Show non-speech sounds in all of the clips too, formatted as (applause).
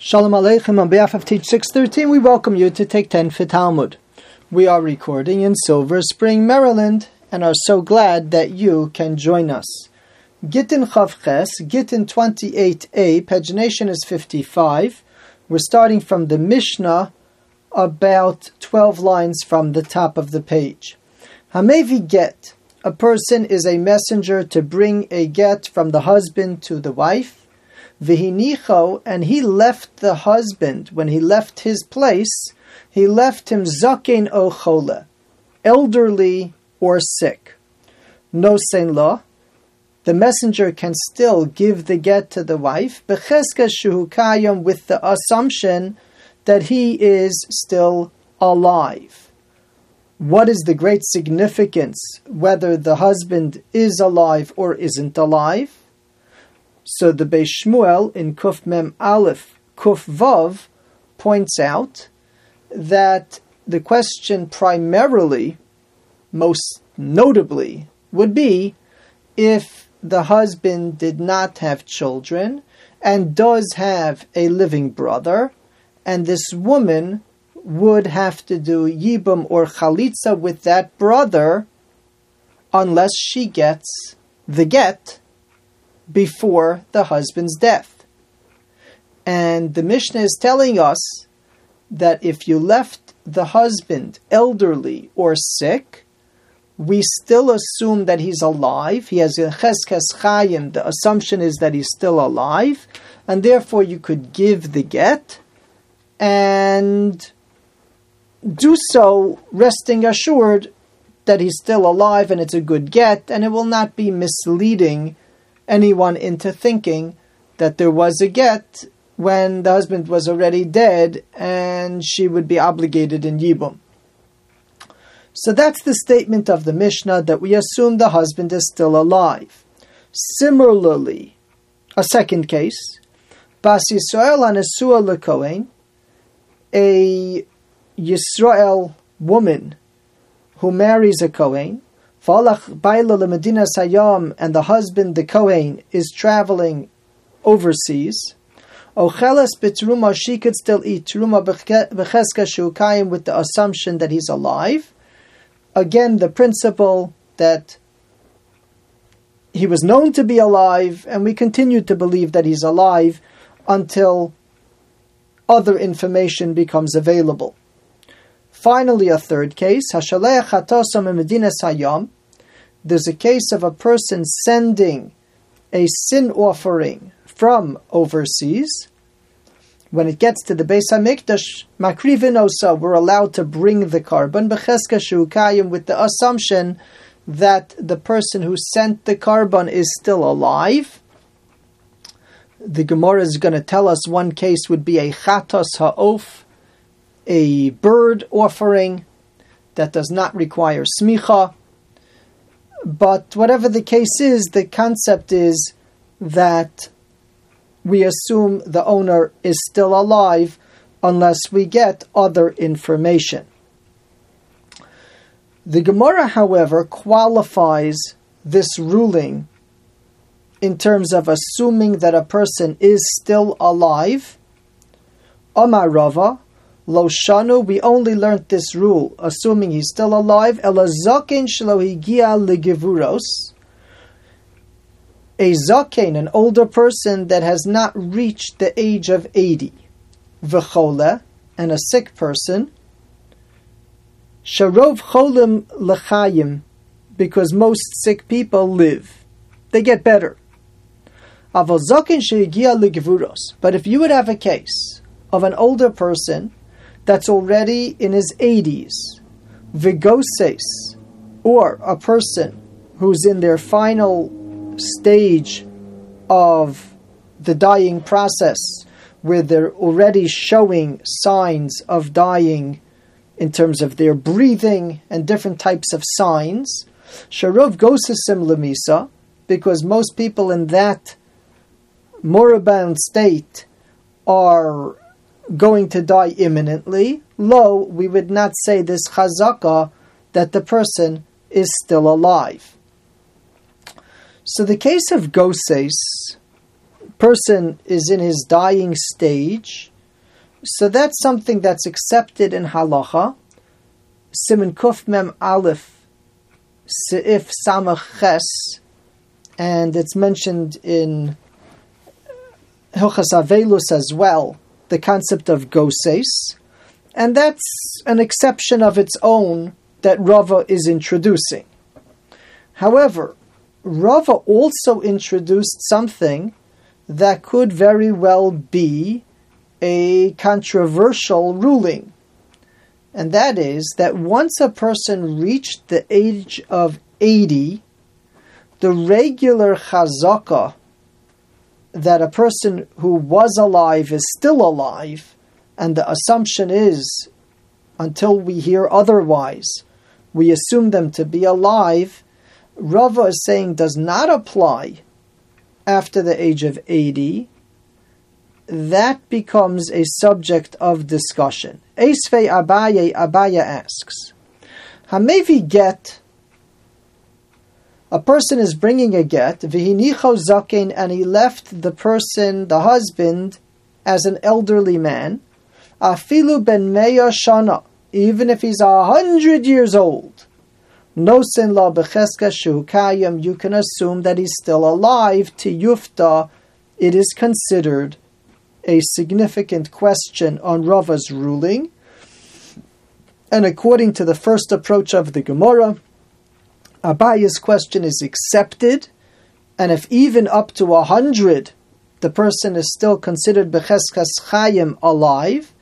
Shalom Aleichem on behalf of Teach 613, we welcome you to Take 10 for Talmud. We are recording in Silver Spring, Maryland, and are so glad that you can join us. Gittin Chaf Ches, Gittin 28a, pagination is 55. We're starting from the Mishnah, about 12 lines from the top of the page. Hamevi get, a person is a messenger to bring a get from the husband to the wife. Vihinicho, and he left the husband when he left his place. He left him zaken o chole, elderly or sick. No sein law. The messenger can still give the get to the wife, becheska shuhukayim, with the assumption that he is still alive. What is the great significance whether the husband is alive or isn't alive? So the Beis Shmuel in Kuf Mem Aleph Kuf Vav points out that the question primarily, most notably, would be if the husband did not have children and does have a living brother, and this woman would have to do yibum or chalitza with that brother unless she gets the get before the husband's death. And the Mishnah is telling us that if you left the husband elderly or sick, we still assume that he's alive. He has a cheskes chayim. The assumption is that he's still alive, and therefore you could give the get and do so resting assured that he's still alive and it's a good get, and it will not be misleading anyone into thinking that there was a get when the husband was already dead and she would be obligated in Yibum. So that's the statement of the Mishnah that we assume the husband is still alive. Similarly, a second case, Bas Yisrael Anesua Lekohen, a Yisrael woman who marries a Kohen, Falach Baila Medina Sayam, and the husband, the Kohen, is traveling overseas. Ocheles bitruma, she could still eat truma becheska shukayim with the assumption that he's alive. Again, the principle that he was known to be alive, and we continue to believe that he's alive until other information becomes available. Finally, a third case, there's a case of a person sending a sin offering from overseas. When it gets to the Beis Hamikdash, makrivinosa, we're allowed to bring the korban becheska shukayim with the assumption that the person who sent the korban is still alive. The Gemara is going to tell us one case would be a chatos ha'of, a bird offering that does not require smicha. But whatever the case is, the concept is that we assume the owner is still alive unless we get other information. The Gemara, however, qualifies this ruling in terms of assuming that a person is still alive. Omar Rava, Loshanu, we only learnt this rule, assuming he's still alive. Elazakin shlohigia legivuros. A zaken, an older person that has not reached the age of 80. V'chole, and a sick person. Sharov cholim lechayim, because most sick people live. They get better. Avozakin shehigia legivuros. But if you would have a case of an older person that's already in his 80s, vigoses, or a person who's in their final stage of the dying process, where they're already showing signs of dying in terms of their breathing and different types of signs. Sharov gosesim lemisa, because most people in that moribund state are going to die imminently, lo, we would not say this chazaka that the person is still alive. So the case of Goses person is in his dying stage, so that's something that's accepted in halacha. Simin Kuf Mem Aleph, Seif Samach and it's mentioned in Hilchas Avelus as well, the concept of Goses, and that's an exception of its own that Rava is introducing. However, Rava also introduced something that could very well be a controversial ruling. And that is that once a person reached the age of 80, the regular chazaka that a person who was alive is still alive, and the assumption is, until we hear otherwise, we assume them to be alive, Rava is saying does not apply after the age of 80, that becomes a subject of discussion. Esvei Abaye Abaya asks, Hamevi get, a person is bringing a get, vihinicho zaken, and he left the person, the husband, as an elderly man, afilu ben meya shana, even if he's a hundred years old. No sin la becheska shukayim, you can assume that he's still alive. To yufta, it is considered a significant question on Rava's ruling. And according to the first approach of the Gemara, Abaya's question is accepted, and if even up to a hundred the person is still considered becheskas chayim alive,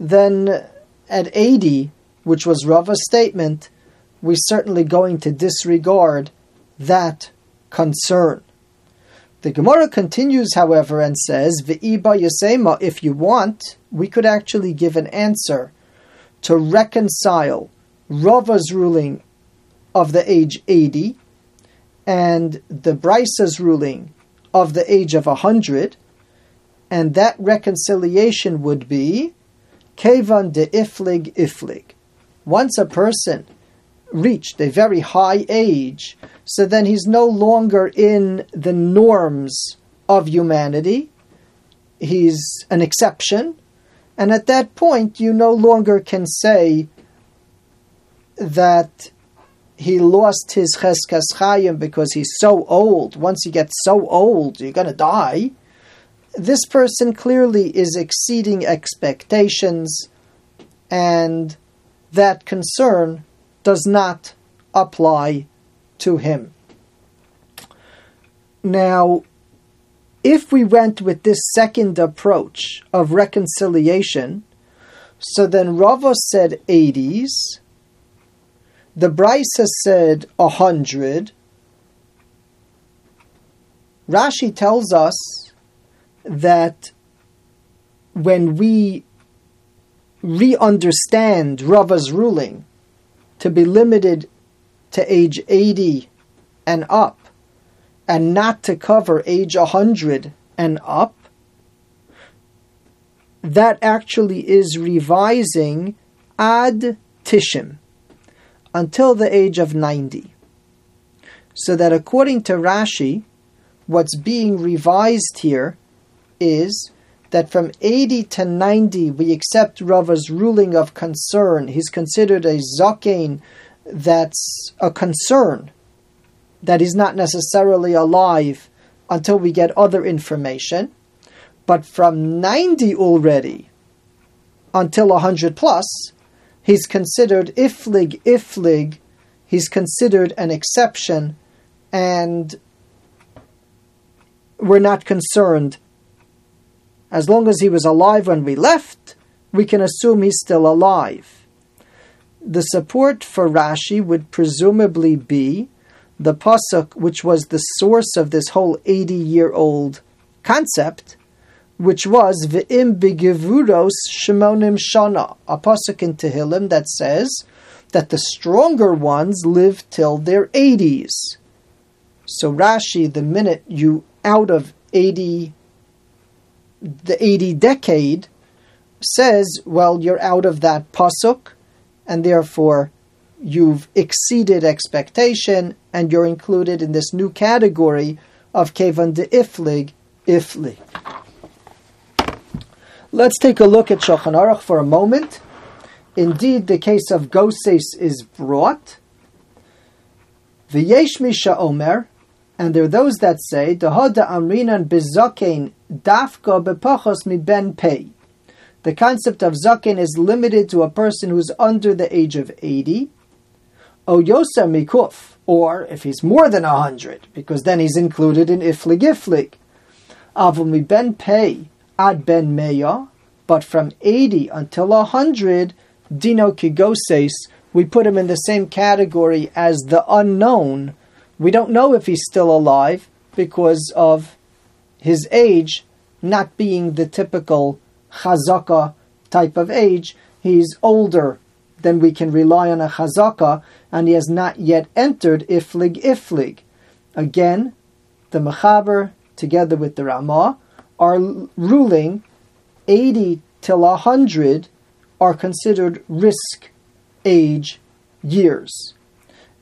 then at 80, which was Rava's statement, we're certainly going to disregard that concern. The Gemara continues, however, and says, V'iba Yasema, if you want, we could actually give an answer to reconcile Rava's ruling of the age 80 and the Brisa's ruling of the age of 100, and that reconciliation would be Kevan de Iflig Iflig. Once a person reached a very high age, so then he's no longer in the norms of humanity. He's an exception. And at that point, you no longer can say that he lost his cheskas chayim because he's so old. Once you get so old, you're going to die. This person clearly is exceeding expectations, and that concern does not apply to him. Now, if we went with this second approach of reconciliation, so then Rava said 80s, the Brisa said a 100. Rashi tells us that when we re understand Rava's ruling, to be limited to age 80 and up and not to cover age 100 and up, that actually is revising ad tishim until the age of 90. So that according to Rashi, what's being revised here is that from 80 to 90 we accept Rava's ruling of concern. He's considered a zaken that's a concern, that he's not necessarily alive until we get other information. But from 90 already until 100 plus, he's considered iflig, iflig, he's considered an exception, and we're not concerned as long as he was alive when we left, we can assume he's still alive. The support for Rashi would presumably be the pasuk, which was the source of this whole 80 year old concept, which was V'im begivuros shemonim shana, a pasuk in Tehillim that says that the stronger ones live till their 80s. So Rashi, the minute you out of 80 the 80 decade says, well, you're out of that pasuk, and therefore you've exceeded expectation, and you're included in this new category of kevan de iflig, ifli. Let's take a look at Shulchan Aruch for a moment. Indeed, the case of Goses is brought. V'yesh misha omer, and there are those that say, Dehoda amrinan bezakein dafka bepachos mi ben pei. The concept of zaken is limited to a person who's under the age of 80. O yoser mikuf, or if he's more than 100, because then he's included in iflig iflig. Avul mi ben pei ad ben meya, but from 80 until 100, dino kigoses, we put him in the same category as the unknown. We don't know if he's still alive because of his age not being the typical chazaka type of age. He's older than we can rely on a chazaka, and he has not yet entered iflig iflig. Again, the mechaber together with the Ramah are ruling 80 till 100 are considered risk age years.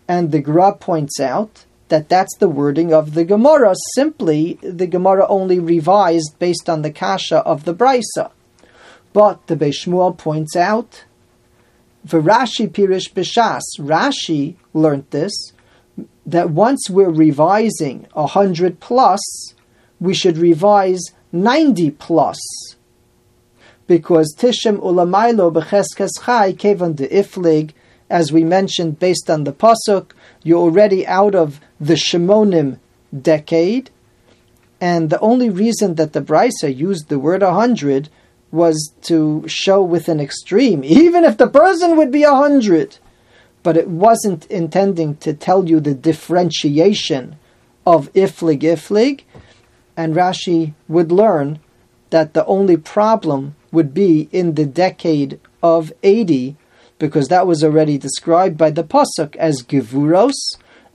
And the Gra points out that that's the wording of the Gemara. Simply, the Gemara only revised based on the kasha of the Brisa. But the Beis Shmuel points out, V'Rashi Pirish B'Shas, Rashi learnt this, that once we're revising 100 plus, we should revise 90 plus. Because Tishem Ulamailo Becheskes Chai Kevan de Iflig, as we mentioned based on the Pasuk, you're already out of the Shemonim decade, and the only reason that the Brisa used the word a hundred was to show with an extreme, (laughs) even if the person would be a hundred. But it wasn't intending to tell you the differentiation of iflig iflig, and Rashi would learn that the only problem would be in the decade of 80, because that was already described by the Pasuk as Gevuros,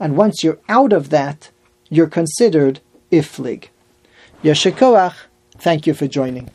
and once you're out of that, you're considered Iflig. Yeshikoach, thank you for joining.